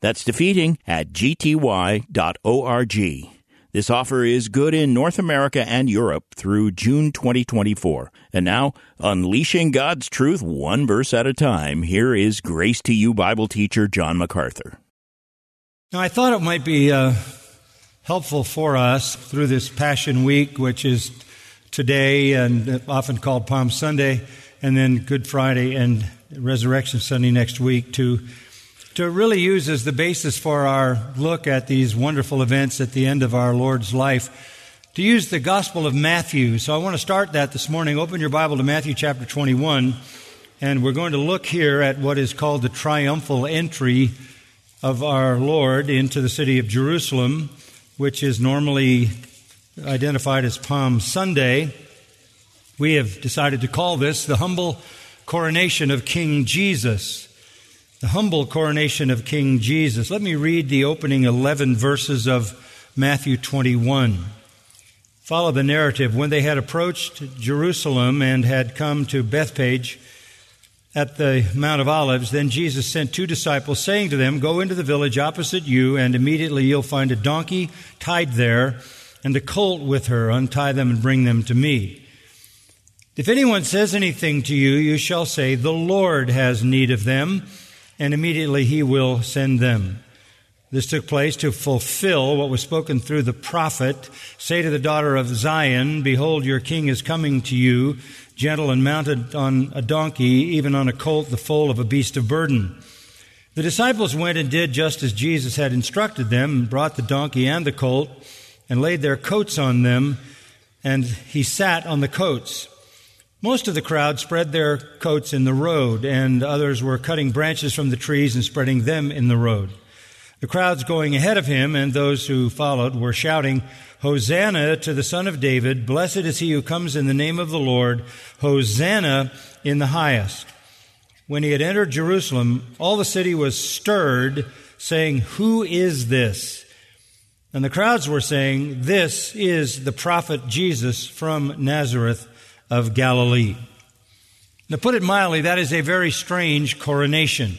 That's defeating at gty.org. This offer is good in North America and Europe through June 2024. And now, unleashing God's truth one verse at a time, here is Grace to You Bible teacher John MacArthur. Now, I thought it might be uh, helpful for us through this Passion Week, which is today and often called Palm Sunday, and then Good Friday and Resurrection Sunday next week, to to really use as the basis for our look at these wonderful events at the end of our Lord's life, to use the Gospel of Matthew. So I want to start that this morning. Open your Bible to Matthew chapter 21, and we're going to look here at what is called the triumphal entry of our Lord into the city of Jerusalem, which is normally identified as Palm Sunday. We have decided to call this the humble coronation of King Jesus the humble coronation of King Jesus. Let me read the opening 11 verses of Matthew 21. Follow the narrative. When they had approached Jerusalem and had come to Bethpage at the Mount of Olives, then Jesus sent two disciples, saying to them, Go into the village opposite you, and immediately you'll find a donkey tied there and a colt with her. Untie them and bring them to me. If anyone says anything to you, you shall say, The Lord has need of them and immediately he will send them. This took place to fulfill what was spoken through the prophet. Say to the daughter of Zion, Behold, your king is coming to you, gentle and mounted on a donkey, even on a colt, the foal of a beast of burden. The disciples went and did just as Jesus had instructed them, and brought the donkey and the colt, and laid their coats on them, and he sat on the coats. Most of the crowd spread their coats in the road, and others were cutting branches from the trees and spreading them in the road. The crowds going ahead of him and those who followed were shouting, Hosanna to the Son of David. Blessed is he who comes in the name of the Lord. Hosanna in the highest. When he had entered Jerusalem, all the city was stirred, saying, Who is this? And the crowds were saying, This is the prophet Jesus from Nazareth of Galilee. To put it mildly, that is a very strange coronation.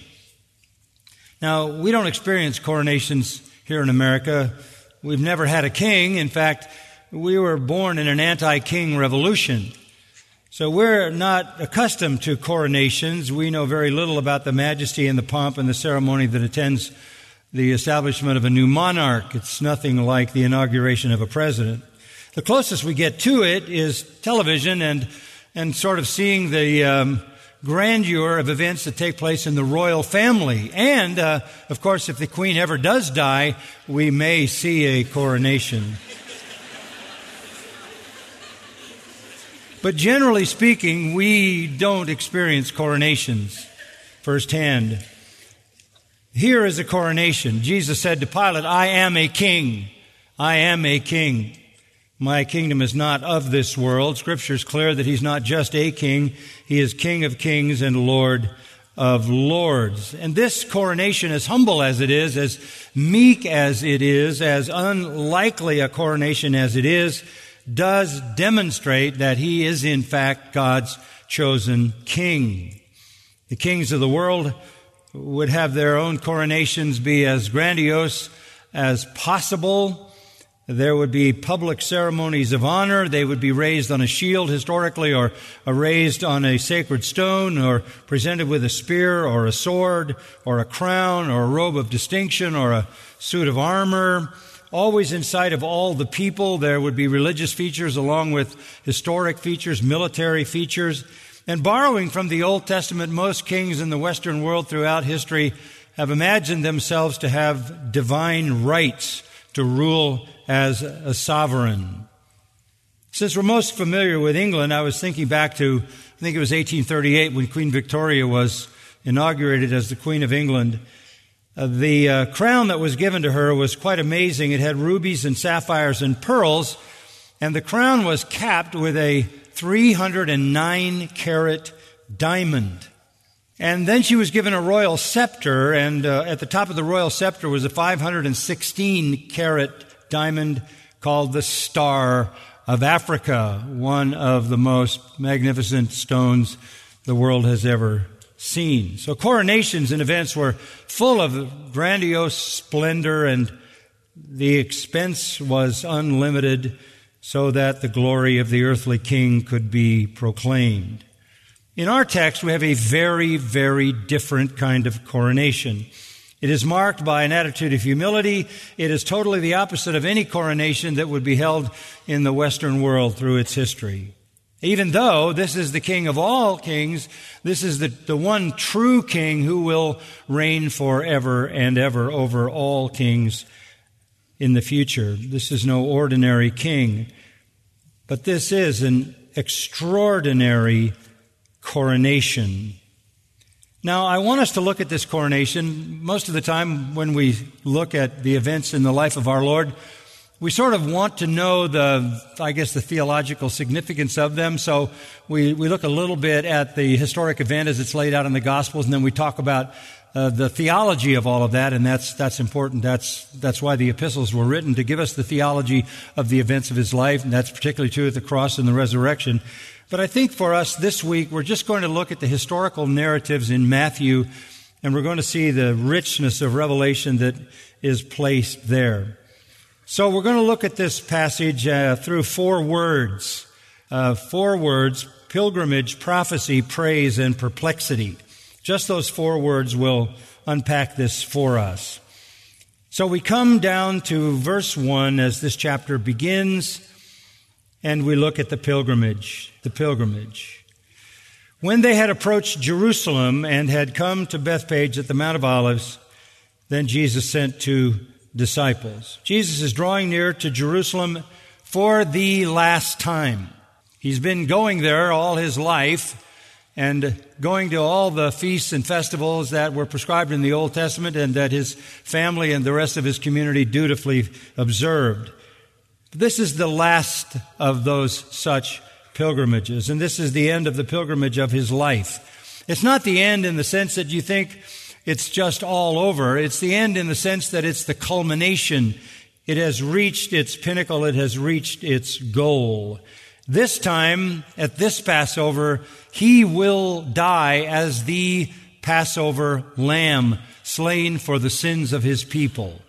Now, we don't experience coronations here in America. We've never had a king. In fact, we were born in an anti king revolution. So we're not accustomed to coronations. We know very little about the majesty and the pomp and the ceremony that attends the establishment of a new monarch. It's nothing like the inauguration of a president. The closest we get to it is television and, and sort of seeing the um, grandeur of events that take place in the royal family. And, uh, of course, if the queen ever does die, we may see a coronation. but generally speaking, we don't experience coronations firsthand. Here is a coronation. Jesus said to Pilate, I am a king. I am a king. My kingdom is not of this world. Scripture is clear that he's not just a king, he is King of kings and Lord of lords. And this coronation, as humble as it is, as meek as it is, as unlikely a coronation as it is, does demonstrate that he is in fact God's chosen king. The kings of the world would have their own coronations be as grandiose as possible there would be public ceremonies of honor. They would be raised on a shield historically or raised on a sacred stone or presented with a spear or a sword or a crown or a robe of distinction or a suit of armor. Always in sight of all the people, there would be religious features along with historic features, military features. And borrowing from the Old Testament, most kings in the Western world throughout history have imagined themselves to have divine rights to rule as a sovereign. Since we're most familiar with England, I was thinking back to, I think it was 1838 when Queen Victoria was inaugurated as the Queen of England. Uh, the uh, crown that was given to her was quite amazing. It had rubies and sapphires and pearls, and the crown was capped with a 309 carat diamond. And then she was given a royal scepter, and uh, at the top of the royal scepter was a 516 carat diamond called the Star of Africa, one of the most magnificent stones the world has ever seen. So coronations and events were full of grandiose splendor and the expense was unlimited so that the glory of the earthly king could be proclaimed. In our text, we have a very, very different kind of coronation. It is marked by an attitude of humility. It is totally the opposite of any coronation that would be held in the Western world through its history. Even though this is the king of all kings, this is the, the one true king who will reign forever and ever over all kings in the future. This is no ordinary king, but this is an extraordinary coronation. Now, I want us to look at this coronation. Most of the time, when we look at the events in the life of our Lord, we sort of want to know the, I guess, the theological significance of them. So we, we look a little bit at the historic event as it's laid out in the Gospels, and then we talk about uh, the theology of all of that, and that's that's important. That's that's why the epistles were written to give us the theology of the events of his life, and that's particularly true at the cross and the resurrection. But I think for us this week, we're just going to look at the historical narratives in Matthew, and we're going to see the richness of revelation that is placed there. So we're going to look at this passage uh, through four words. Uh, four words pilgrimage, prophecy, praise, and perplexity. Just those four words will unpack this for us. So we come down to verse 1 as this chapter begins, and we look at the pilgrimage. The pilgrimage. When they had approached Jerusalem and had come to Bethphage at the Mount of Olives, then Jesus sent two disciples. Jesus is drawing near to Jerusalem for the last time. He's been going there all his life and going to all the feasts and festivals that were prescribed in the Old Testament and that his family and the rest of his community dutifully observed. This is the last of those such pilgrimages, and this is the end of the pilgrimage of his life. It's not the end in the sense that you think it's just all over. It's the end in the sense that it's the culmination. It has reached its pinnacle. It has reached its goal. This time, at this Passover, he will die as the Passover lamb slain for the sins of his people.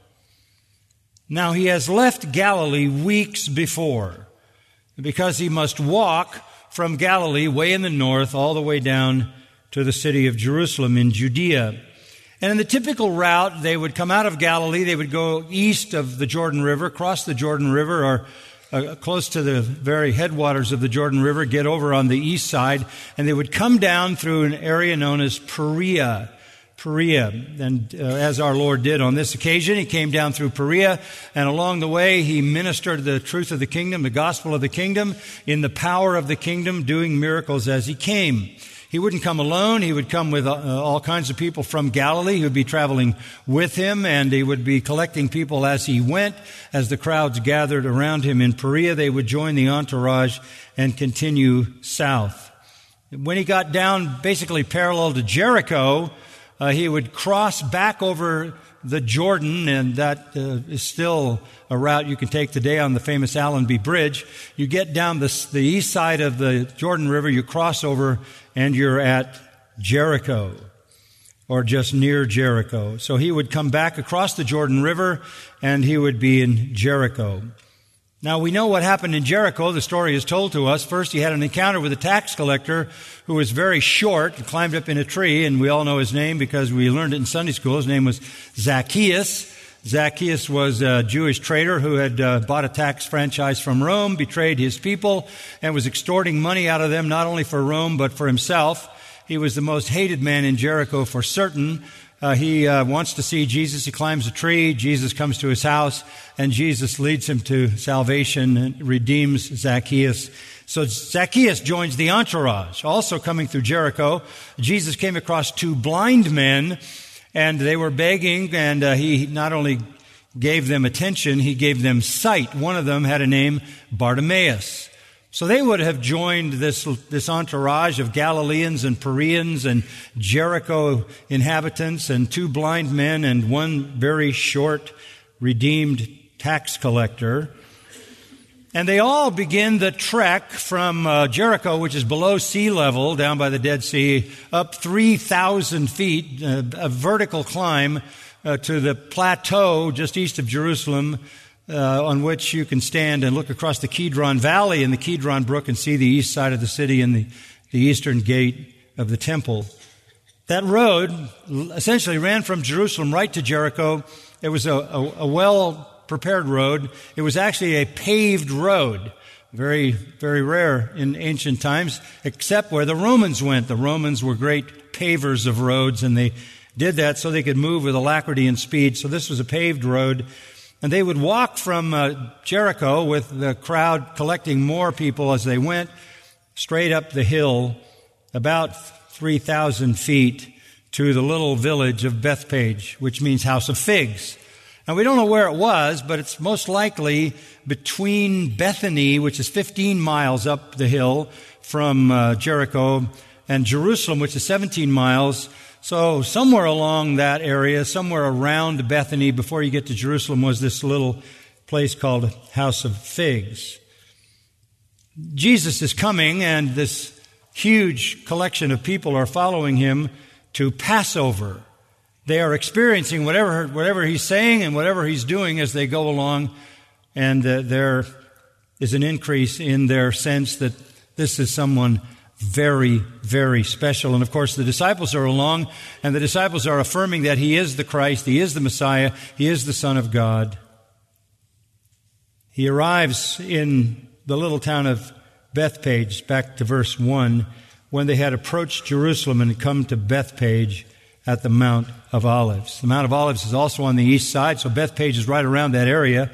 Now, he has left Galilee weeks before because he must walk from Galilee way in the north all the way down to the city of Jerusalem in Judea. And in the typical route, they would come out of Galilee, they would go east of the Jordan River, cross the Jordan River, or uh, close to the very headwaters of the Jordan River, get over on the east side, and they would come down through an area known as Perea. Perea. And uh, as our Lord did on this occasion, he came down through Perea, and along the way, he ministered the truth of the kingdom, the gospel of the kingdom, in the power of the kingdom, doing miracles as he came. He wouldn't come alone. He would come with uh, all kinds of people from Galilee who would be traveling with him, and he would be collecting people as he went. As the crowds gathered around him in Perea, they would join the entourage and continue south. When he got down basically parallel to Jericho, uh, he would cross back over the Jordan, and that uh, is still a route you can take today on the famous Allenby Bridge. You get down the, the east side of the Jordan River, you cross over, and you're at Jericho, or just near Jericho. So he would come back across the Jordan River, and he would be in Jericho. Now we know what happened in Jericho. The story is told to us. First, he had an encounter with a tax collector who was very short and climbed up in a tree, and we all know his name because we learned it in Sunday school. His name was Zacchaeus. Zacchaeus was a Jewish trader who had uh, bought a tax franchise from Rome, betrayed his people, and was extorting money out of them not only for Rome but for himself. He was the most hated man in Jericho for certain. Uh, he uh, wants to see Jesus. He climbs a tree. Jesus comes to his house, and Jesus leads him to salvation and redeems Zacchaeus. So Zacchaeus joins the entourage. Also coming through Jericho, Jesus came across two blind men, And they were begging, and uh, he not only gave them attention, he gave them sight. One of them had a name, Bartimaeus. So they would have joined this, this entourage of Galileans and Pereans and Jericho inhabitants and two blind men and one very short redeemed tax collector. And they all begin the trek from uh, Jericho, which is below sea level, down by the Dead Sea, up 3,000 feet, uh, a vertical climb uh, to the plateau just east of Jerusalem, uh, on which you can stand and look across the Kidron Valley and the Kidron Brook and see the east side of the city and the, the eastern gate of the temple. That road essentially ran from Jerusalem right to Jericho. It was a, a, a well prepared road. It was actually a paved road. Very, very rare in ancient times, except where the Romans went. The Romans were great pavers of roads and they did that so they could move with alacrity and speed. So this was a paved road. And they would walk from uh, Jericho with the crowd collecting more people as they went straight up the hill, about 3,000 feet to the little village of Bethpage, which means house of figs. Now we don't know where it was, but it's most likely between Bethany, which is 15 miles up the hill from uh, Jericho, and Jerusalem, which is 17 miles. So somewhere along that area, somewhere around Bethany, before you get to Jerusalem, was this little place called House of Figs. Jesus is coming, and this huge collection of people are following him to Passover. They are experiencing whatever, whatever he's saying and whatever he's doing as they go along. And uh, there is an increase in their sense that this is someone very, very special. And of course, the disciples are along, and the disciples are affirming that he is the Christ, he is the Messiah, he is the Son of God. He arrives in the little town of Bethpage, back to verse 1, when they had approached Jerusalem and come to Bethphage at the Mount of Olives. The Mount of Olives is also on the east side, so Bethpage is right around that area.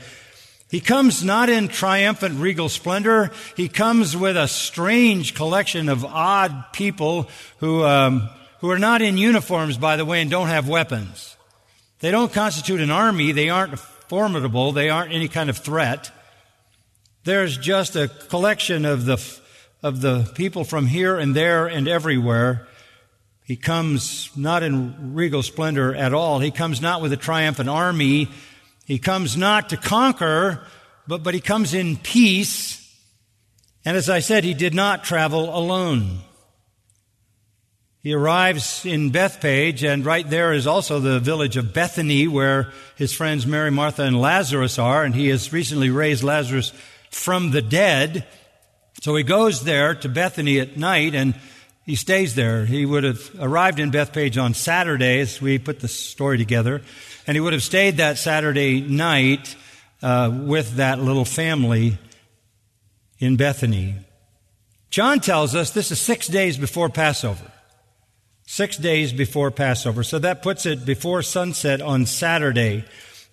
He comes not in triumphant regal splendor. He comes with a strange collection of odd people who, um, who are not in uniforms, by the way, and don't have weapons. They don't constitute an army. They aren't formidable. They aren't any kind of threat. There's just a collection of the, of the people from here and there and everywhere he comes not in regal splendor at all. He comes not with a triumphant army. He comes not to conquer, but, but he comes in peace. And as I said, he did not travel alone. He arrives in Bethpage, and right there is also the village of Bethany, where his friends Mary, Martha, and Lazarus are, and he has recently raised Lazarus from the dead. So he goes there to Bethany at night, and he stays there. He would have arrived in Bethpage on Saturday as we put the story together, and he would have stayed that Saturday night uh, with that little family in Bethany. John tells us this is six days before Passover. Six days before Passover. So that puts it before sunset on Saturday.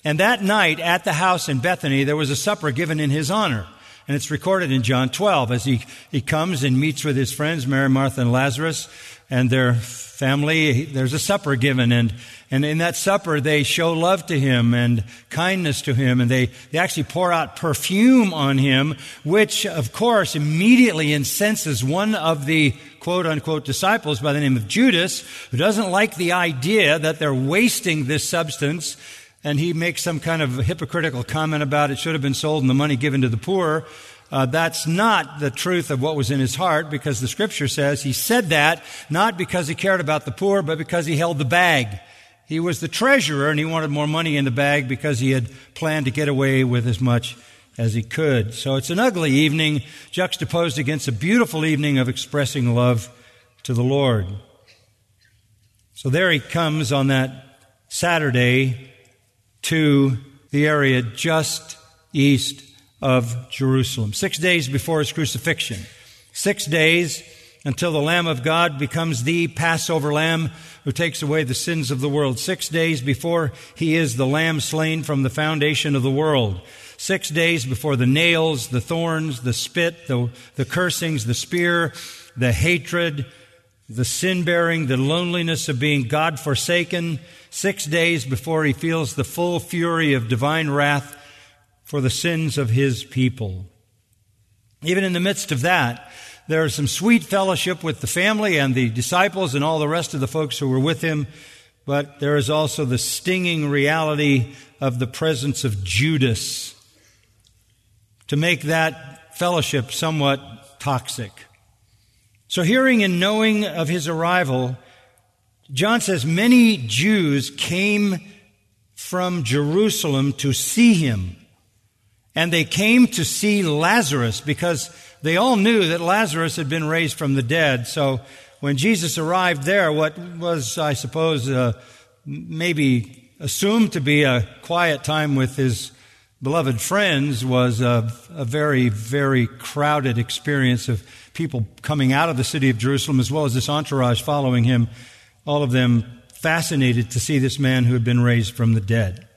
And that night at the house in Bethany, there was a supper given in his honor. And it's recorded in John 12 as he, he comes and meets with his friends, Mary, Martha, and Lazarus, and their family. There's a supper given, and, and in that supper, they show love to him and kindness to him, and they, they actually pour out perfume on him, which, of course, immediately incenses one of the quote unquote disciples by the name of Judas, who doesn't like the idea that they're wasting this substance and he makes some kind of hypocritical comment about it should have been sold and the money given to the poor. Uh, that's not the truth of what was in his heart because the scripture says he said that not because he cared about the poor, but because he held the bag. He was the treasurer and he wanted more money in the bag because he had planned to get away with as much as he could. So it's an ugly evening juxtaposed against a beautiful evening of expressing love to the Lord. So there he comes on that Saturday to the area just east of Jerusalem. Six days before his crucifixion. Six days until the Lamb of God becomes the Passover Lamb who takes away the sins of the world. Six days before he is the Lamb slain from the foundation of the world. Six days before the nails, the thorns, the spit, the, the cursings, the spear, the hatred, the sin bearing, the loneliness of being God forsaken, six days before he feels the full fury of divine wrath for the sins of his people. Even in the midst of that, there is some sweet fellowship with the family and the disciples and all the rest of the folks who were with him, but there is also the stinging reality of the presence of Judas to make that fellowship somewhat toxic. So, hearing and knowing of his arrival, John says many Jews came from Jerusalem to see him. And they came to see Lazarus because they all knew that Lazarus had been raised from the dead. So when Jesus arrived there, what was, I suppose, uh, maybe assumed to be a quiet time with his beloved friends was a, a, very, very crowded experience of people coming out of the city of Jerusalem as well as this entourage following him, all of them fascinated to see this man who had been raised from the dead.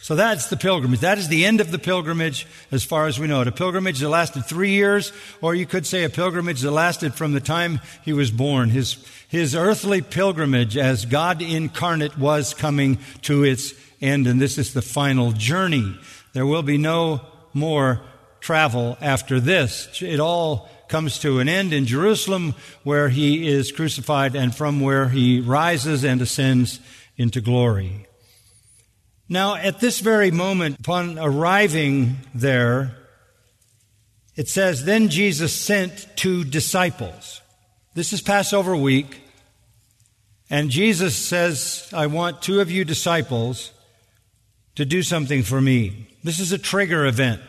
So that's the pilgrimage. That is the end of the pilgrimage as far as we know it. A pilgrimage that lasted three years, or you could say a pilgrimage that lasted from the time he was born. His, his earthly pilgrimage as God incarnate was coming to its end, and this is the final journey. There will be no more travel after this. It all comes to an end in Jerusalem where he is crucified and from where he rises and ascends into glory. Now, at this very moment, upon arriving there, it says, Then Jesus sent two disciples. This is Passover week. And Jesus says, I want two of you disciples to do something for me. This is a trigger event.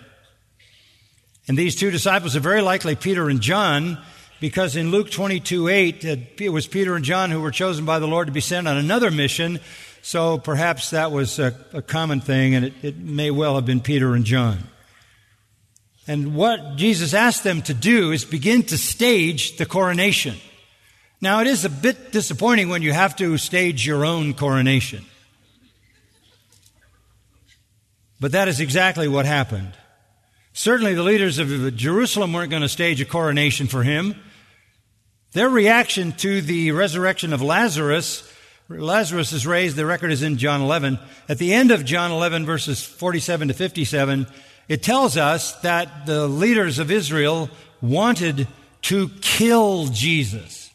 And these two disciples are very likely Peter and John, because in Luke 22 8, uh, it was Peter and John who were chosen by the Lord to be sent on another mission so perhaps that was a, a common thing, and it, it may well have been Peter and John. And what Jesus asked them to do is begin to stage the coronation. Now, it is a bit disappointing when you have to stage your own coronation. But that is exactly what happened. Certainly, the leaders of Jerusalem weren't going to stage a coronation for him. Their reaction to the resurrection of Lazarus Lazarus is raised. The record is in John 11. At the end of John 11, verses 47 to 57, it tells us that the leaders of Israel wanted to kill Jesus.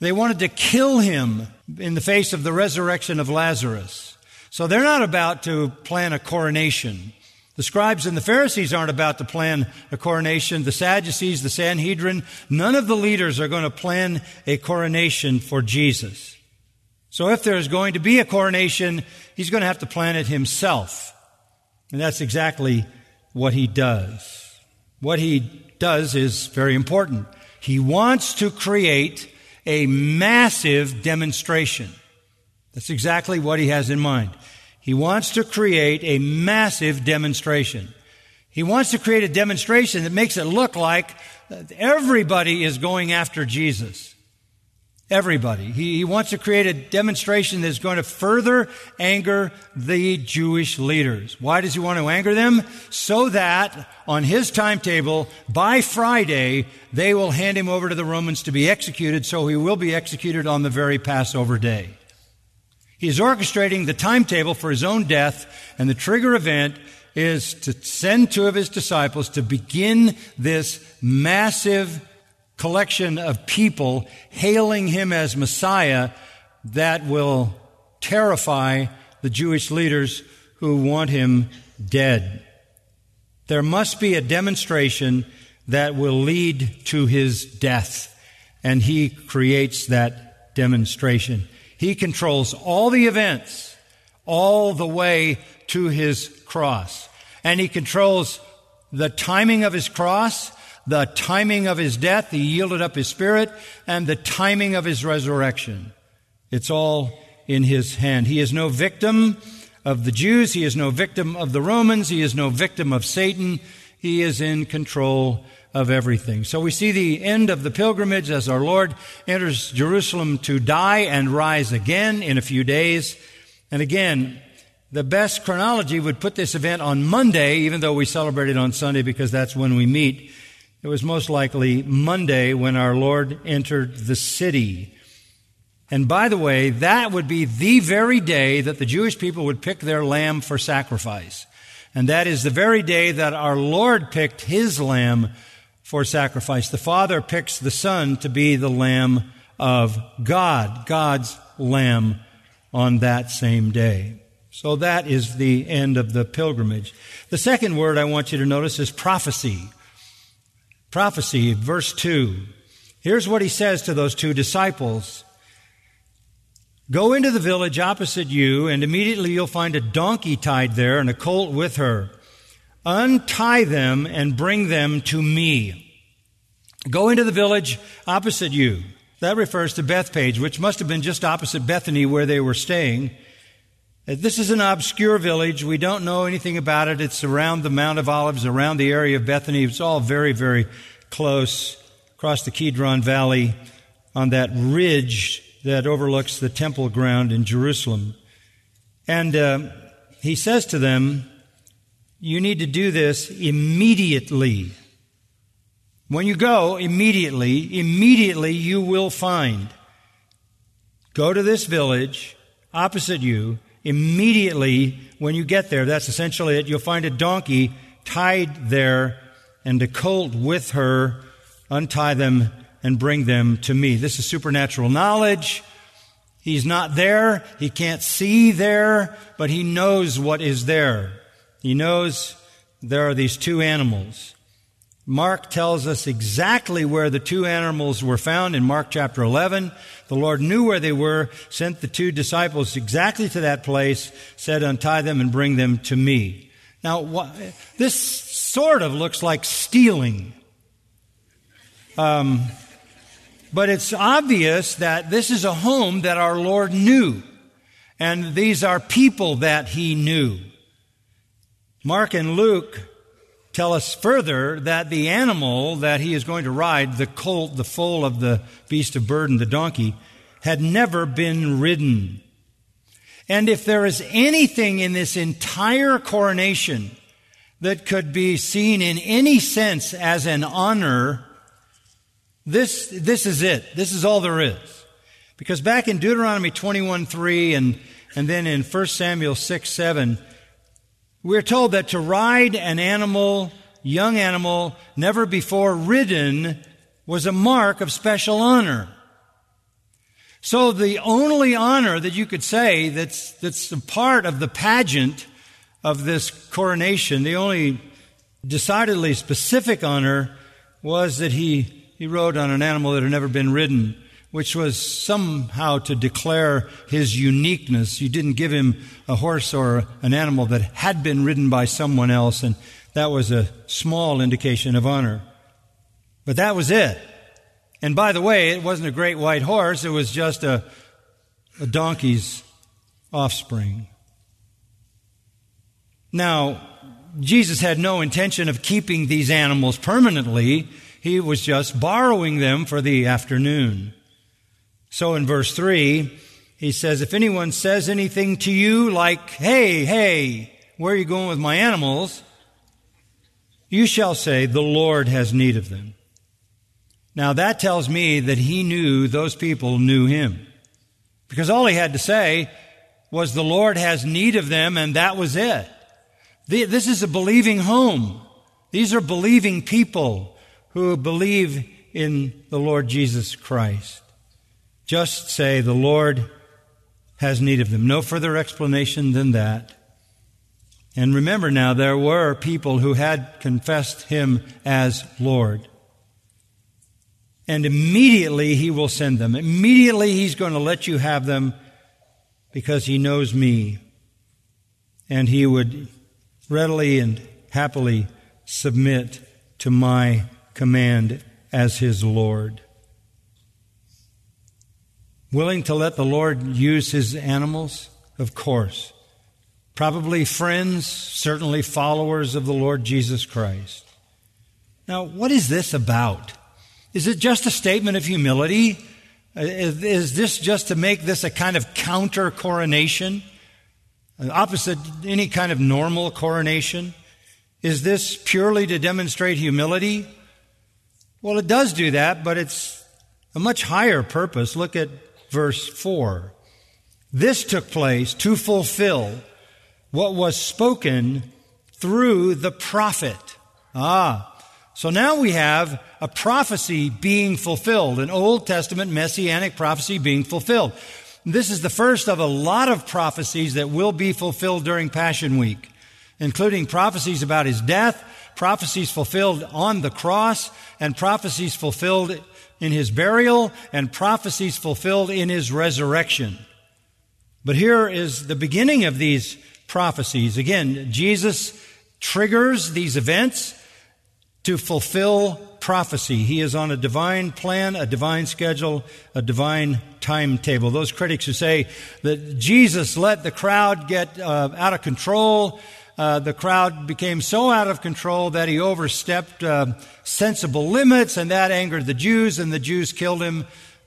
They wanted to kill him in the face of the resurrection of Lazarus. So they're not about to plan a coronation. The scribes and the Pharisees aren't about to plan a coronation. The Sadducees, the Sanhedrin, none of the leaders are going to plan a coronation for Jesus. So if there's going to be a coronation, he's going to have to plan it himself. And that's exactly what he does. What he does is very important. He wants to create a massive demonstration. That's exactly what he has in mind. He wants to create a massive demonstration. He wants to create a demonstration that makes it look like everybody is going after Jesus. Everybody. He, he, wants to create a demonstration that's going to further anger the Jewish leaders. Why does he want to anger them? So that on his timetable, by Friday, they will hand him over to the Romans to be executed, so he will be executed on the very Passover day. He is orchestrating the timetable for his own death, and the trigger event is to send two of his disciples to begin this massive collection of people hailing him as Messiah that will terrify the Jewish leaders who want him dead. There must be a demonstration that will lead to his death, and he creates that demonstration. He controls all the events all the way to his cross. And he controls the timing of his cross, the timing of his death, he yielded up his spirit, and the timing of his resurrection. It's all in his hand. He is no victim of the Jews. He is no victim of the Romans. He is no victim of Satan. He is in control of everything. So we see the end of the pilgrimage as our Lord enters Jerusalem to die and rise again in a few days. And again, the best chronology would put this event on Monday, even though we celebrate it on Sunday because that's when we meet. It was most likely Monday when our Lord entered the city. And by the way, that would be the very day that the Jewish people would pick their lamb for sacrifice. And that is the very day that our Lord picked his lamb for sacrifice. The Father picks the Son to be the lamb of God, God's lamb on that same day. So that is the end of the pilgrimage. The second word I want you to notice is prophecy. Prophecy, verse 2. Here's what he says to those two disciples. Go into the village opposite you, and immediately you'll find a donkey tied there and a colt with her. Untie them and bring them to me. Go into the village opposite you. That refers to Bethpage, which must have been just opposite Bethany where they were staying. Uh, this is an obscure village. We don't know anything about it. It's around the Mount of Olives, around the area of Bethany. It's all very, very close across the Kidron Valley on that ridge that overlooks the temple ground in Jerusalem. And uh, he says to them, You need to do this immediately. When you go, immediately, immediately you will find. Go to this village opposite you. Immediately, when you get there, that's essentially it. You'll find a donkey tied there and a colt with her. Untie them and bring them to me. This is supernatural knowledge. He's not there. He can't see there, but he knows what is there. He knows there are these two animals. Mark tells us exactly where the two animals were found in Mark chapter 11. The Lord knew where they were, sent the two disciples exactly to that place, said, untie them and bring them to me. Now, this sort of looks like stealing. Um, but it's obvious that this is a home that our Lord knew. And these are people that he knew. Mark and Luke tell us further that the animal that he is going to ride, the colt, the foal of the beast of burden, the donkey, had never been ridden. And if there is anything in this entire coronation that could be seen in any sense as an honor this, this is it. This is all there is. Because back in Deuteronomy 21 3 and, and then in 1 Samuel 6 7, we're told that to ride an animal, young animal, never before ridden, was a mark of special honor. So the only honor that you could say that's, that's a part of the pageant of this coronation, the only decidedly specific honor was that he he rode on an animal that had never been ridden, which was somehow to declare his uniqueness. You didn't give him a horse or an animal that had been ridden by someone else, and that was a small indication of honor. But that was it. And by the way, it wasn't a great white horse, it was just a, a donkey's offspring. Now, Jesus had no intention of keeping these animals permanently. He was just borrowing them for the afternoon. So in verse 3, he says, If anyone says anything to you like, Hey, hey, where are you going with my animals? You shall say, The Lord has need of them. Now that tells me that he knew those people knew him. Because all he had to say was, The Lord has need of them, and that was it. This is a believing home. These are believing people who believe in the Lord Jesus Christ. Just say, the Lord has need of them. No further explanation than that. And remember now, there were people who had confessed him as Lord. And immediately he will send them. Immediately he's going to let you have them because he knows me. And he would readily and happily submit to my command as his Lord. Willing to let the Lord use his animals? Of course. Probably friends, certainly followers of the Lord Jesus Christ. Now, what is this about? Is it just a statement of humility? Is this just to make this a kind of counter coronation? Uh, opposite any kind of normal coronation? Is this purely to demonstrate humility? Well, it does do that, but it's a much higher purpose. Look at verse 4. This took place to fulfill what was spoken through the prophet. Ah, so now we have a prophecy being fulfilled, an Old Testament messianic prophecy being fulfilled. This is the first of a lot of prophecies that will be fulfilled during Passion Week, including prophecies about his death, prophecies fulfilled on the cross, and prophecies fulfilled in his burial, and prophecies fulfilled in his resurrection. But here is the beginning of these prophecies. Again, Jesus triggers these events to fulfill prophecy. He is on a divine plan, a divine schedule, a divine timetable. Those critics who say that Jesus let the crowd get uh, out of control, uh, the crowd became so out of control that he overstepped uh, sensible limits, and that angered the Jews, and the Jews killed him.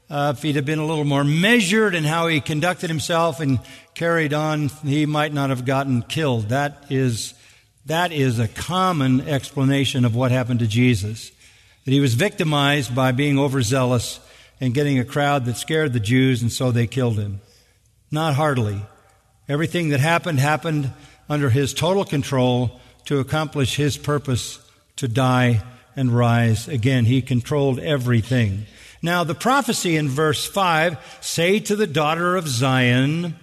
Uh, if he'd have been a little more measured in how he conducted himself and carried on, he might not have gotten killed. That is, that is a common explanation of what happened to Jesus. That he was victimized by being overzealous and getting a crowd that scared the Jews, and so they killed him. Not heartily. Everything that happened happened under his total control to accomplish his purpose to die and rise again. He controlled everything. Now, the prophecy in verse 5 say to the daughter of Zion,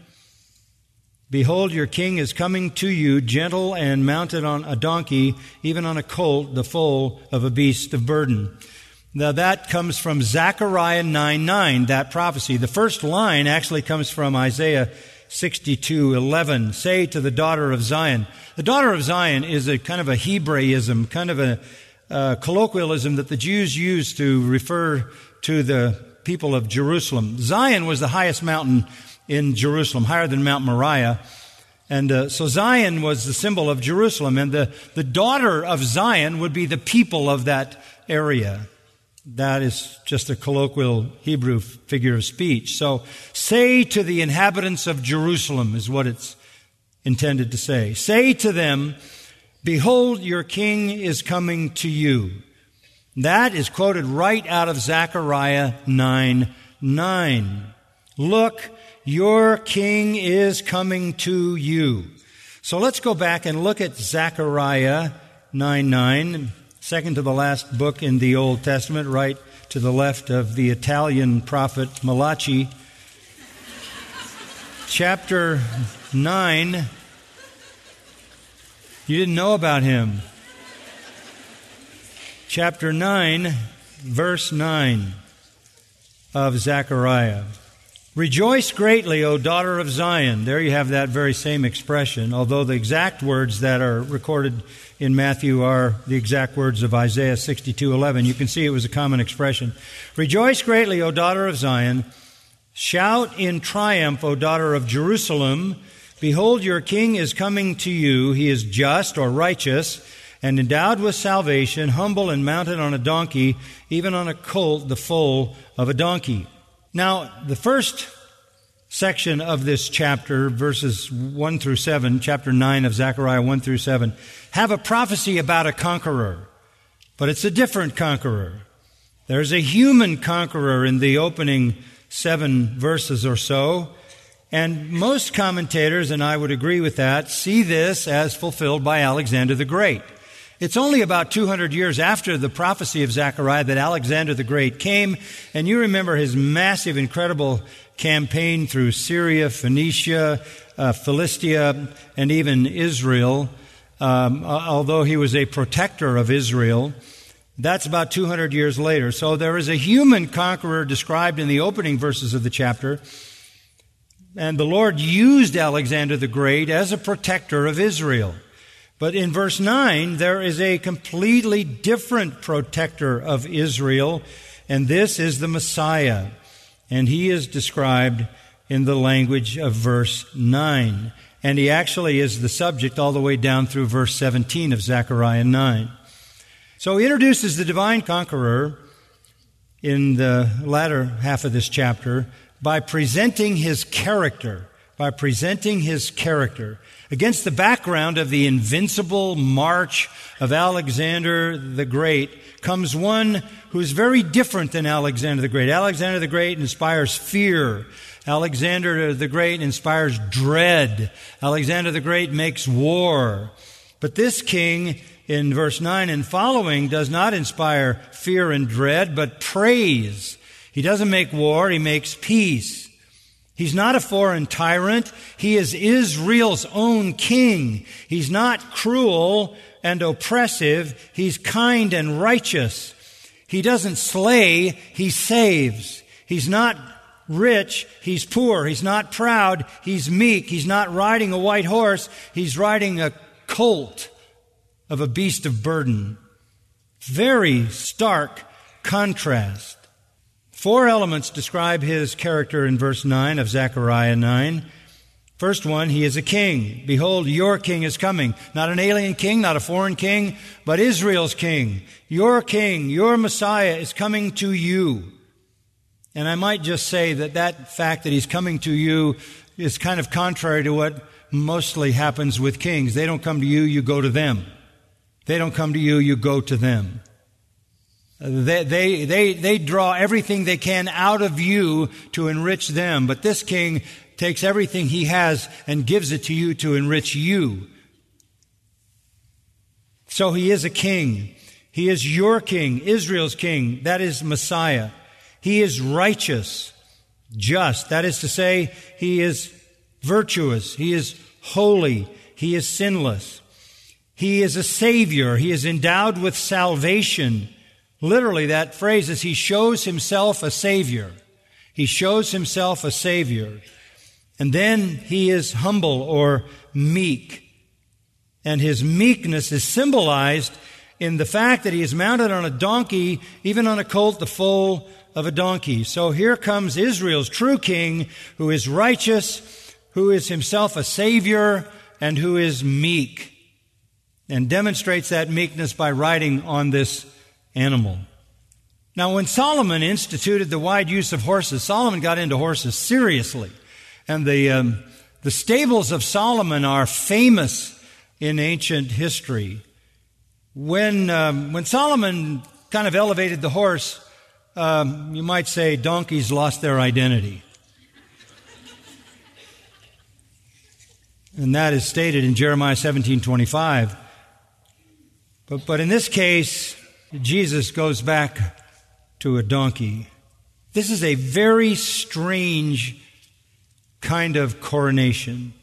Behold, your king is coming to you, gentle and mounted on a donkey, even on a colt, the foal of a beast of burden. Now that comes from Zechariah 9 9, that prophecy. The first line actually comes from Isaiah 62:11 say to the daughter of Zion the daughter of Zion is a kind of a Hebraism kind of a uh, colloquialism that the Jews used to refer to the people of Jerusalem. Zion was the highest mountain in Jerusalem higher than Mount Moriah. And uh, so Zion was the symbol of Jerusalem and the, the daughter of Zion would be the people of that area that is just a colloquial Hebrew figure of speech. So, say to the inhabitants of Jerusalem is what it's intended to say. Say to them, Behold, your king is coming to you. That is quoted right out of Zechariah 9 9. Look, your king is coming to you. So let's go back and look at Zechariah 9 9 second to the last book in the Old Testament, right to the left of the Italian prophet Malachi. Chapter 9. You didn't know about him. Chapter 9, verse 9 of Zechariah. Rejoice greatly, O daughter of Zion. There you have that very same expression, although the exact words that are recorded in Matthew are the exact words of Isaiah 62:11. You can see it was a common expression. Rejoice greatly, O daughter of Zion. Shout in triumph, O daughter of Jerusalem. Behold, your king is coming to you. He is just or righteous and endowed with salvation, humble and mounted on a donkey, even on a colt, the foal of a donkey. Now, the first section of this chapter, verses 1 through 7, chapter 9 of Zechariah 1 through 7, have a prophecy about a conqueror, but it's a different conqueror. There's a human conqueror in the opening seven verses or so, and most commentators, and I would agree with that, see this as fulfilled by Alexander the Great. It's only about 200 years after the prophecy of Zechariah that Alexander the Great came, and you remember his massive, incredible campaign through Syria, Phoenicia, uh, Philistia, and even Israel. Um, although he was a protector of Israel, that's about 200 years later. So there is a human conqueror described in the opening verses of the chapter. And the Lord used Alexander the Great as a protector of Israel. But in verse 9, there is a completely different protector of Israel, and this is the Messiah. And he is described in the language of verse 9. And he actually is the subject all the way down through verse 17 of Zechariah 9. So he introduces the divine conqueror in the latter half of this chapter by presenting his character by presenting his character. Against the background of the invincible march of Alexander the Great comes one who's very different than Alexander the Great. Alexander the Great inspires fear. Alexander the Great inspires dread. Alexander the Great makes war. But this king in verse 9 and following does not inspire fear and dread, but praise. He doesn't make war, he makes peace. He's not a foreign tyrant. He is Israel's own king. He's not cruel and oppressive. He's kind and righteous. He doesn't slay, he saves. He's not rich, he's poor. He's not proud, he's meek. He's not riding a white horse, he's riding a colt of a beast of burden. Very stark contrast. Four elements describe his character in verse 9 of Zechariah 9. First one, he is a king. Behold, your king is coming. Not an alien king, not a foreign king, but Israel's king. Your king, your Messiah is coming to you. And I might just say that that fact that he's coming to you is kind of contrary to what mostly happens with kings. They don't come to you, you go to them. They don't come to you, you go to them. They, they, they, they draw everything they can out of you to enrich them. But this king takes everything he has and gives it to you to enrich you. So he is a king. He is your king, Israel's king. That is Messiah. He is righteous, just. That is to say, he is virtuous. He is holy. He is sinless. He is a savior. He is endowed with salvation. Literally, that phrase is he shows himself a savior. He shows himself a savior. And then he is humble or meek. And his meekness is symbolized in the fact that he is mounted on a donkey, even on a colt, the foal of a donkey. So here comes Israel's true king, who is righteous, who is himself a savior, and who is meek, and demonstrates that meekness by riding on this animal. Now, when Solomon instituted the wide use of horses, Solomon got into horses seriously. And the, um, the stables of Solomon are famous in ancient history. When, um, when Solomon kind of elevated the horse, um, you might say donkeys lost their identity. and that is stated in Jeremiah 17:25. But, but in this case, Jesus goes back to a donkey. This is a very strange kind of coronation.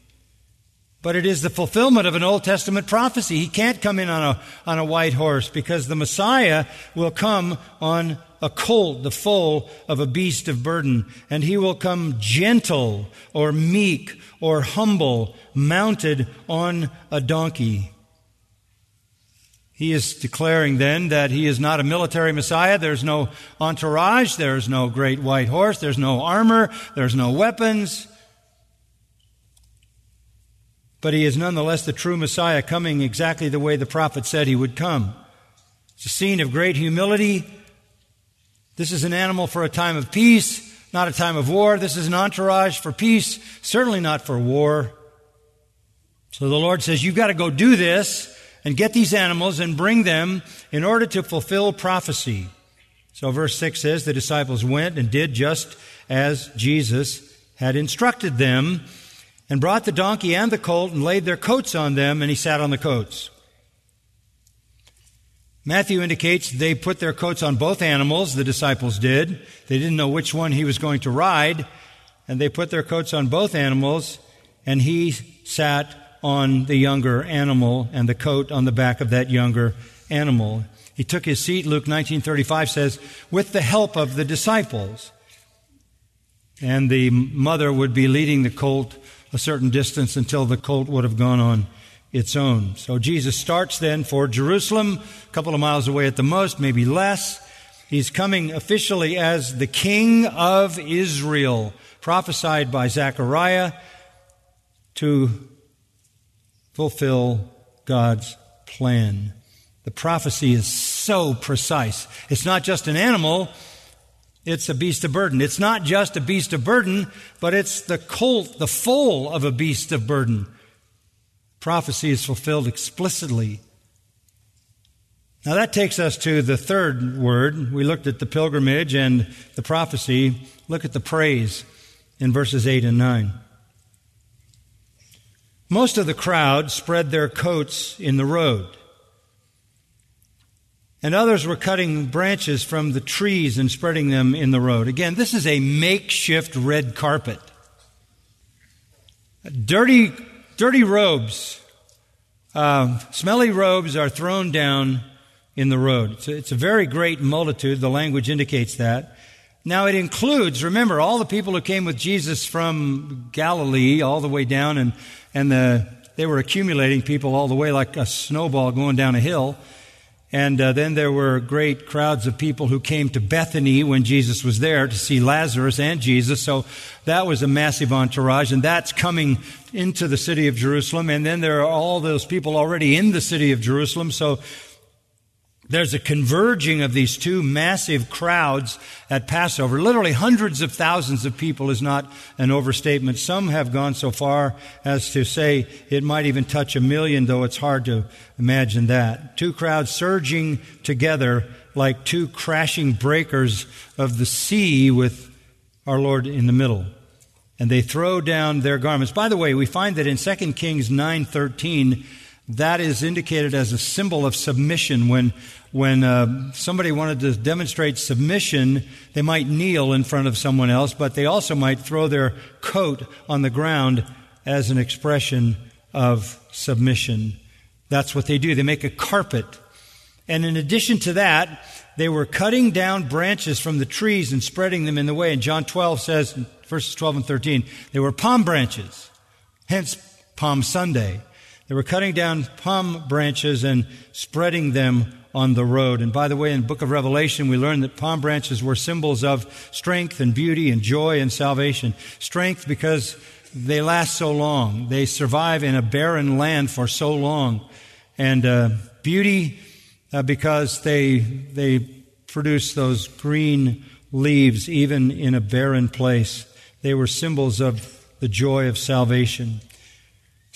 But it is the fulfillment of an Old Testament prophecy. He can't come in on a, on a white horse because the Messiah will come on a colt, the foal of a beast of burden, and he will come gentle or meek or humble, mounted on a donkey. He is declaring then that he is not a military Messiah. There's no entourage. There's no great white horse. There's no armor. There's no weapons. But he is nonetheless the true Messiah coming exactly the way the prophet said he would come. It's a scene of great humility. This is an animal for a time of peace, not a time of war. This is an entourage for peace, certainly not for war. So the Lord says, You've got to go do this and get these animals and bring them in order to fulfill prophecy. So verse 6 says the disciples went and did just as Jesus had instructed them and brought the donkey and the colt and laid their coats on them and he sat on the coats. Matthew indicates they put their coats on both animals, the disciples did. They didn't know which one he was going to ride, and they put their coats on both animals, and he sat on the younger animal and the coat on the back of that younger animal. He took his seat, Luke 19:35 says, with the help of the disciples. And the mother would be leading the colt a certain distance until the colt would have gone on its own. So Jesus starts then for Jerusalem, a couple of miles away at the most, maybe less. He's coming officially as the King of Israel, prophesied by Zechariah to fulfill God's plan. The prophecy is so precise. It's not just an animal, It's a beast of burden. It's not just a beast of burden, but it's the colt, the foal of a beast of burden. Prophecy is fulfilled explicitly. Now that takes us to the third word. We looked at the pilgrimage and the prophecy. Look at the praise in verses 8 and 9. Most of the crowd spread their coats in the road. And others were cutting branches from the trees and spreading them in the road. Again, this is a makeshift red carpet. Dirty, dirty robes, uh, smelly robes are thrown down in the road. It's a, it's a very great multitude. The language indicates that. Now it includes, remember, all the people who came with Jesus from Galilee all the way down and, and the, they were accumulating people all the way like a snowball going down a hill. And uh, then there were great crowds of people who came to Bethany when Jesus was there to see Lazarus and Jesus. So that was a massive entourage, and that's coming into the city of Jerusalem. And then there are all those people already in the city of Jerusalem. So there's a converging of these two massive crowds at Passover. Literally hundreds of thousands of people is not an overstatement. Some have gone so far as to say it might even touch a million, though it's hard to imagine that. Two crowds surging together like two crashing breakers of the sea with our Lord in the middle. And they throw down their garments. By the way, we find that in 2 Kings 9:13 that is indicated as a symbol of submission when when uh, somebody wanted to demonstrate submission, they might kneel in front of someone else, but they also might throw their coat on the ground as an expression of submission. That's what they do. They make a carpet. And in addition to that, they were cutting down branches from the trees and spreading them in the way. And John 12 says, verses 12 and 13, they were palm branches, hence Palm Sunday. They were cutting down palm branches and spreading them on the road. And by the way, in the book of Revelation, we learn that palm branches were symbols of strength and beauty and joy and salvation. Strength because they last so long. They survive in a barren land for so long. And uh, beauty uh, because they, they produce those green leaves even in a barren place. They were symbols of the joy of salvation.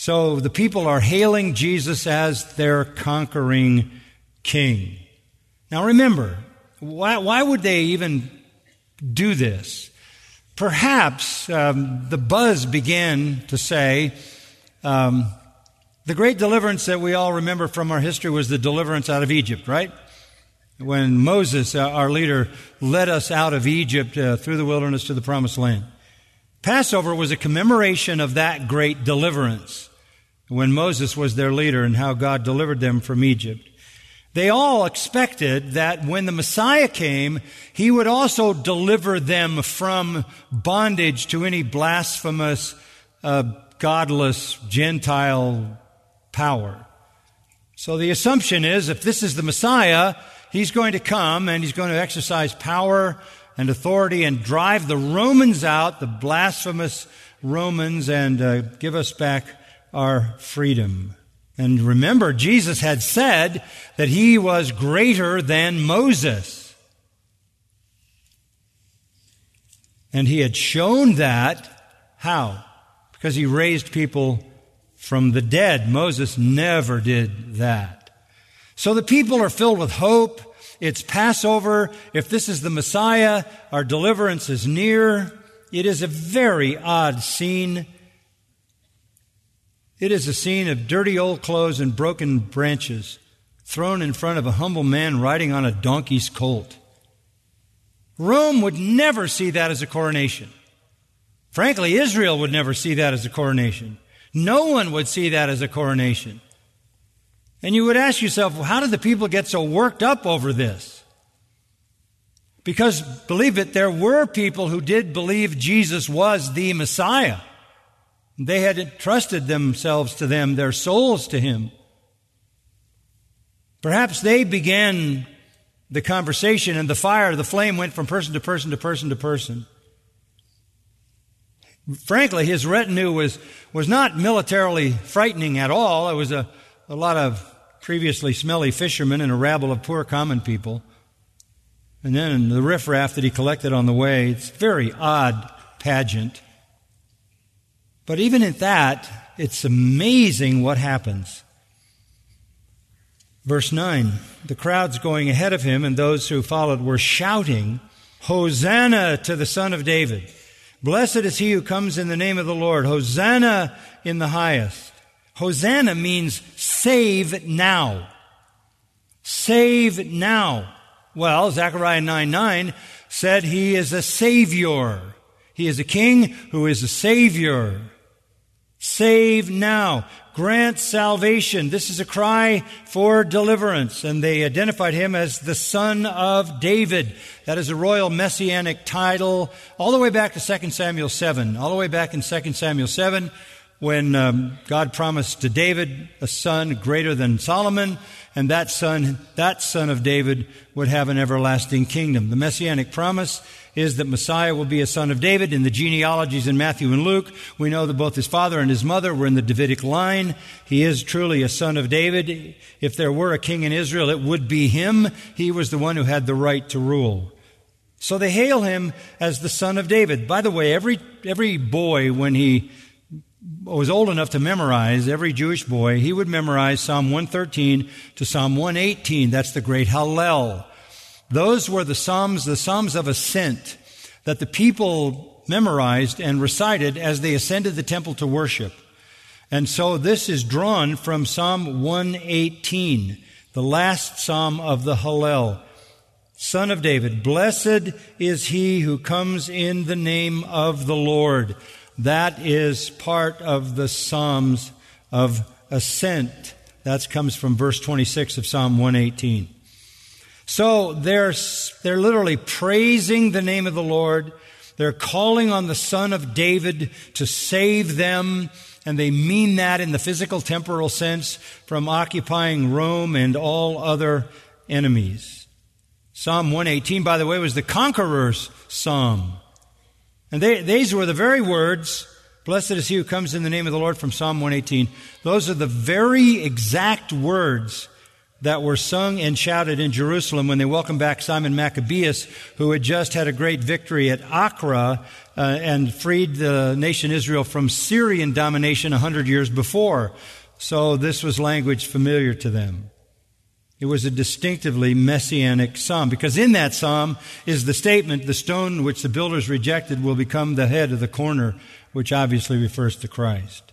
So the people are hailing Jesus as their conquering king. Now remember, why, why would they even do this? Perhaps um, the buzz began to say, um, the great deliverance that we all remember from our history was the deliverance out of Egypt, right? When Moses, uh, our leader, led us out of Egypt uh, through the wilderness to the promised land. Passover was a commemoration of that great deliverance when Moses was their leader and how God delivered them from Egypt. They all expected that when the Messiah came, he would also deliver them from bondage to any blasphemous, uh, godless Gentile power. So the assumption is if this is the Messiah, he's going to come and he's going to exercise power and authority and drive the Romans out, the blasphemous Romans, and uh, give us back our freedom. And remember, Jesus had said that he was greater than Moses. And he had shown that. How? Because he raised people from the dead. Moses never did that. So the people are filled with hope. It's Passover. If this is the Messiah, our deliverance is near. It is a very odd scene. It is a scene of dirty old clothes and broken branches thrown in front of a humble man riding on a donkey's colt. Rome would never see that as a coronation. Frankly, Israel would never see that as a coronation. No one would see that as a coronation. And you would ask yourself, well, how did the people get so worked up over this? Because, believe it, there were people who did believe Jesus was the Messiah. They had entrusted themselves to them, their souls to Him. Perhaps they began the conversation and the fire, the flame went from person to person to person to person. Frankly, his retinue was, was not militarily frightening at all. It was a, a lot of previously smelly fishermen and a rabble of poor common people. And then the riffraff that he collected on the way. It's a very odd pageant. But even at that, it's amazing what happens. Verse 9 The crowds going ahead of him and those who followed were shouting, Hosanna to the Son of David. Blessed is he who comes in the name of the Lord. Hosanna in the highest. Hosanna means save now. Save now. Well, Zechariah 9 9 said he is a savior. He is a king who is a savior. Save now. Grant salvation. This is a cry for deliverance. And they identified him as the son of David. That is a royal messianic title all the way back to 2 Samuel 7. All the way back in 2 Samuel 7 when um, God promised to David a son greater than Solomon, and that son, that son of David, would have an everlasting kingdom. The messianic promise is that Messiah will be a son of David. In the genealogies in Matthew and Luke, we know that both his father and his mother were in the Davidic line. He is truly a son of David. If there were a king in Israel, it would be him. He was the one who had the right to rule. So they hail him as the son of David. By the way, every, every boy, when he was old enough to memorize, every Jewish boy, he would memorize Psalm 113 to Psalm 118. That's the great Hallel. Those were the Psalms, the Psalms of ascent that the people memorized and recited as they ascended the temple to worship. And so this is drawn from Psalm 118, the last Psalm of the Hallel. Son of David, blessed is he who comes in the name of the Lord. That is part of the Psalms of ascent. That comes from verse 26 of Psalm 118. So they're, they're literally praising the name of the Lord. They're calling on the Son of David to save them. And they mean that in the physical temporal sense from occupying Rome and all other enemies. Psalm 118, by the way, was the conqueror's psalm. And they, these were the very words, blessed is he who comes in the name of the Lord from Psalm 118. Those are the very exact words that were sung and shouted in Jerusalem when they welcomed back Simon Maccabeus, who had just had a great victory at Acre uh, and freed the nation Israel from Syrian domination a hundred years before. So this was language familiar to them. It was a distinctively messianic psalm because in that psalm is the statement, the stone which the builders rejected will become the head of the corner, which obviously refers to Christ.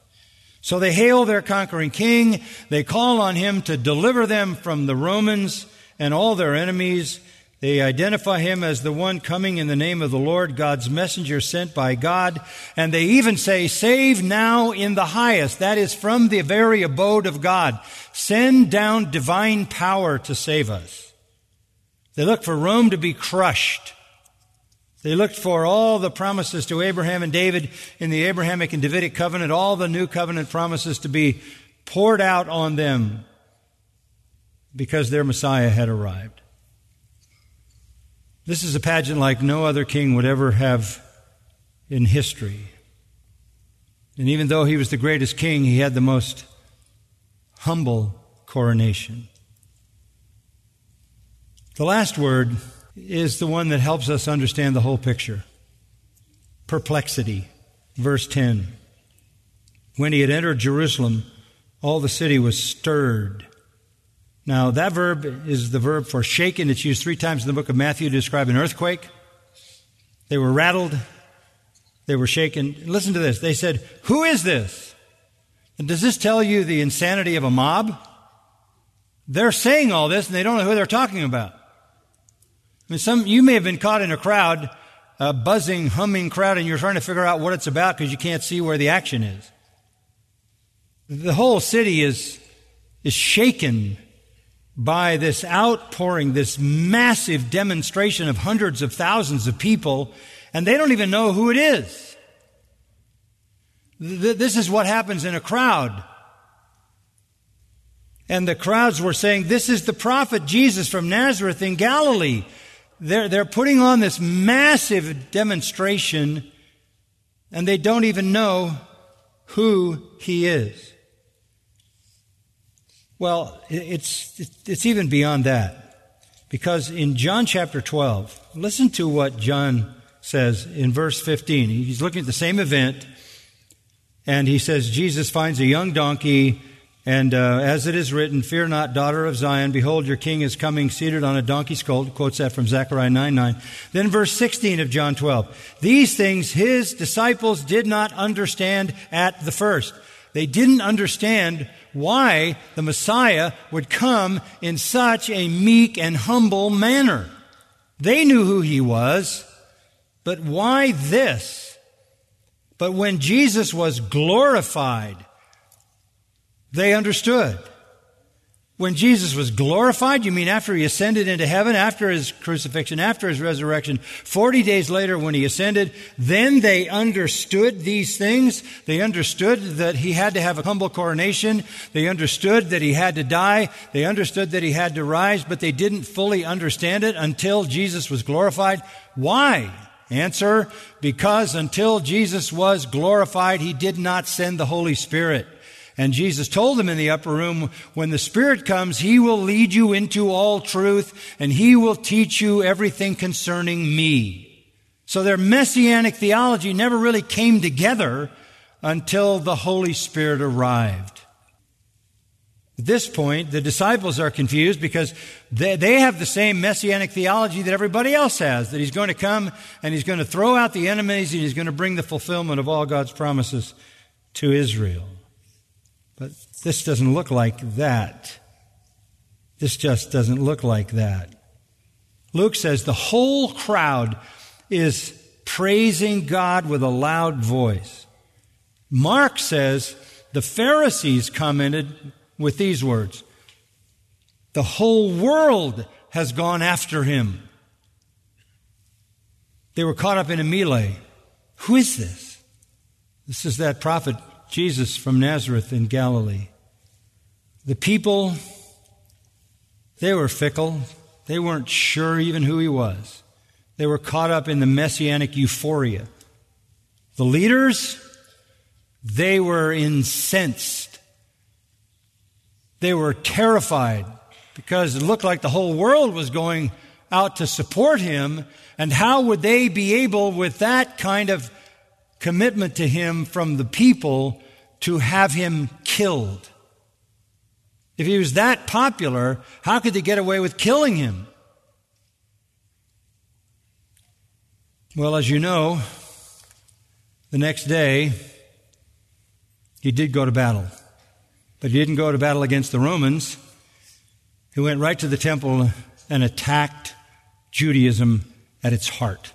So they hail their conquering king. They call on him to deliver them from the Romans and all their enemies. They identify him as the one coming in the name of the Lord, God's messenger sent by God. And they even say, save now in the highest. That is from the very abode of God. Send down divine power to save us. They look for Rome to be crushed. They looked for all the promises to Abraham and David in the Abrahamic and Davidic covenant, all the new covenant promises to be poured out on them because their Messiah had arrived. This is a pageant like no other king would ever have in history. And even though he was the greatest king, he had the most humble coronation. The last word is the one that helps us understand the whole picture. Perplexity. Verse 10. When he had entered Jerusalem, all the city was stirred now, that verb is the verb for shaken. It's used three times in the book of Matthew to describe an earthquake. They were rattled. They were shaken. Listen to this. They said, Who is this? And does this tell you the insanity of a mob? They're saying all this and they don't know who they're talking about. Some, you may have been caught in a crowd, a buzzing, humming crowd, and you're trying to figure out what it's about because you can't see where the action is. The whole city is, is shaken by this outpouring, this massive demonstration of hundreds of thousands of people, and they don't even know who it is. This is what happens in a crowd. And the crowds were saying, This is the prophet Jesus from Nazareth in Galilee. They're, they're putting on this massive demonstration, and they don't even know who he is. Well, it's, it's even beyond that. Because in John chapter 12, listen to what John says in verse 15. He's looking at the same event, and he says, Jesus finds a young donkey, and uh, as it is written, Fear not, daughter of Zion, behold, your king is coming seated on a donkey's colt. Quotes that from Zechariah 9 9. Then verse 16 of John 12. These things his disciples did not understand at the first. They didn't understand why the Messiah would come in such a meek and humble manner. They knew who he was, but why this? But when Jesus was glorified, they understood. When Jesus was glorified, you mean after he ascended into heaven, after his crucifixion, after his resurrection, 40 days later when he ascended, then they understood these things. They understood that he had to have a humble coronation. They understood that he had to die. They understood that he had to rise, but they didn't fully understand it until Jesus was glorified. Why? Answer, because until Jesus was glorified, he did not send the Holy Spirit. And Jesus told them in the upper room, when the Spirit comes, He will lead you into all truth and He will teach you everything concerning me. So their messianic theology never really came together until the Holy Spirit arrived. At this point, the disciples are confused because they, they, have the same messianic theology that everybody else has, that he's going to come and he's going to throw out the enemies and he's going to bring the fulfillment of all God's promises to Israel. But this doesn't look like that. This just doesn't look like that. Luke says the whole crowd is praising God with a loud voice. Mark says the Pharisees commented with these words The whole world has gone after him. They were caught up in a melee. Who is this? This is that prophet Jesus from Nazareth in Galilee. The people, they were fickle. They weren't sure even who he was. They were caught up in the messianic euphoria. The leaders, they were incensed. They were terrified because it looked like the whole world was going out to support him. And how would they be able, with that kind of commitment to him from the people to have him killed. If he was that popular, how could they get away with killing him? Well, as you know, the next day, he did go to battle. But he didn't go to battle against the Romans. He went right to the temple and attacked Judaism at its heart.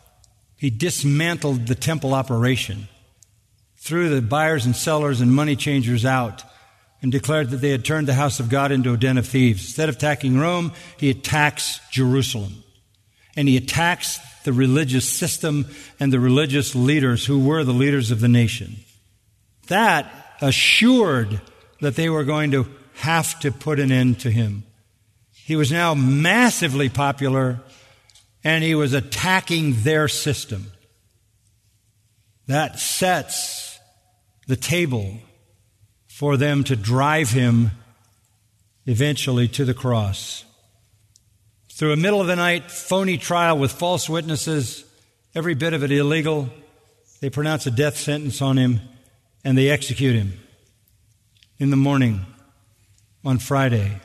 He dismantled the temple operation, threw the buyers and sellers and money changers out, and declared that they had turned the house of God into a den of thieves. Instead of attacking Rome, he attacks Jerusalem. And he attacks the religious system and the religious leaders who were the leaders of the nation. That assured that they were going to have to put an end to him. He was now massively popular and he was attacking their system. That sets the table for them to drive him eventually to the cross. Through a middle of the night phony trial with false witnesses, every bit of it illegal, they pronounce a death sentence on him and they execute him in the morning on Friday,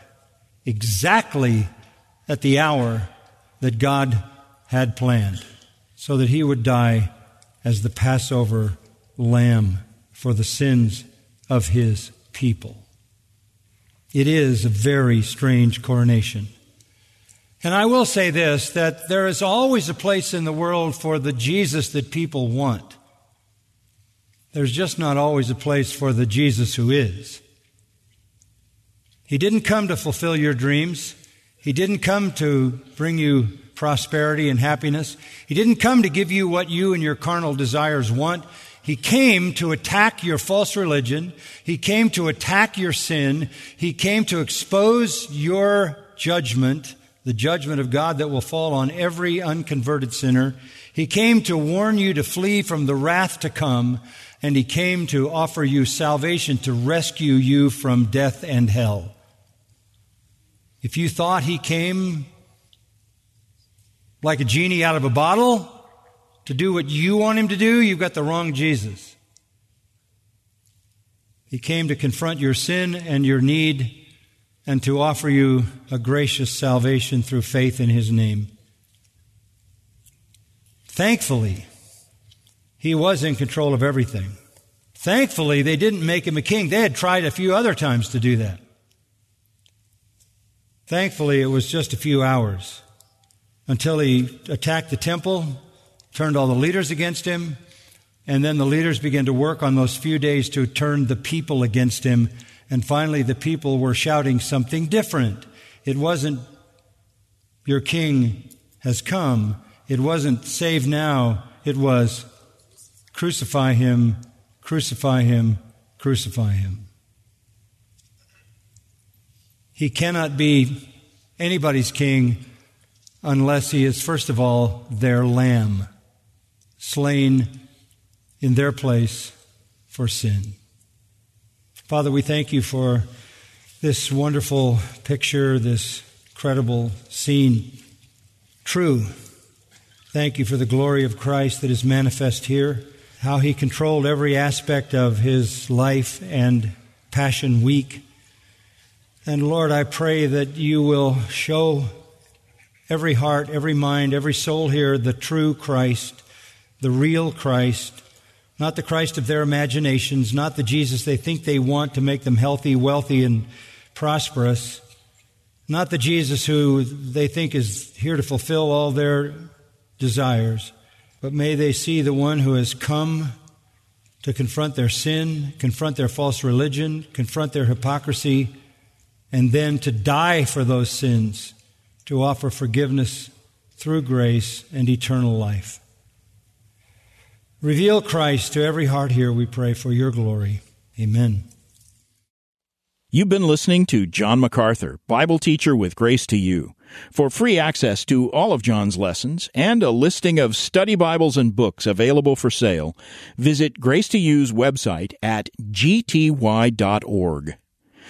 exactly at the hour that God had planned, so that he would die as the Passover lamb for the sins of his people. It is a very strange coronation. And I will say this that there is always a place in the world for the Jesus that people want. There's just not always a place for the Jesus who is. He didn't come to fulfill your dreams. He didn't come to bring you prosperity and happiness. He didn't come to give you what you and your carnal desires want. He came to attack your false religion. He came to attack your sin. He came to expose your judgment, the judgment of God that will fall on every unconverted sinner. He came to warn you to flee from the wrath to come, and he came to offer you salvation to rescue you from death and hell. If you thought he came like a genie out of a bottle to do what you want him to do, you've got the wrong Jesus. He came to confront your sin and your need and to offer you a gracious salvation through faith in his name. Thankfully, he was in control of everything. Thankfully, they didn't make him a king. They had tried a few other times to do that. Thankfully, it was just a few hours until he attacked the temple, turned all the leaders against him, and then the leaders began to work on those few days to turn the people against him. And finally, the people were shouting something different. It wasn't, Your king has come. It wasn't, Save now. It was, Crucify him, crucify him, crucify him. He cannot be anybody's king unless he is, first of all, their lamb, slain in their place for sin. Father, we thank you for this wonderful picture, this credible scene. True. Thank you for the glory of Christ that is manifest here, how he controlled every aspect of his life and Passion Week. And Lord, I pray that you will show every heart, every mind, every soul here the true Christ, the real Christ, not the Christ of their imaginations, not the Jesus they think they want to make them healthy, wealthy, and prosperous, not the Jesus who they think is here to fulfill all their desires, but may they see the one who has come to confront their sin, confront their false religion, confront their hypocrisy and then to die for those sins, to offer forgiveness through grace and eternal life. Reveal Christ to every heart here, we pray, for your glory. Amen. You've been listening to John MacArthur, Bible teacher with Grace to You. For free access to all of John's lessons and a listing of study Bibles and books available for sale, visit Grace to You's website at gty.org.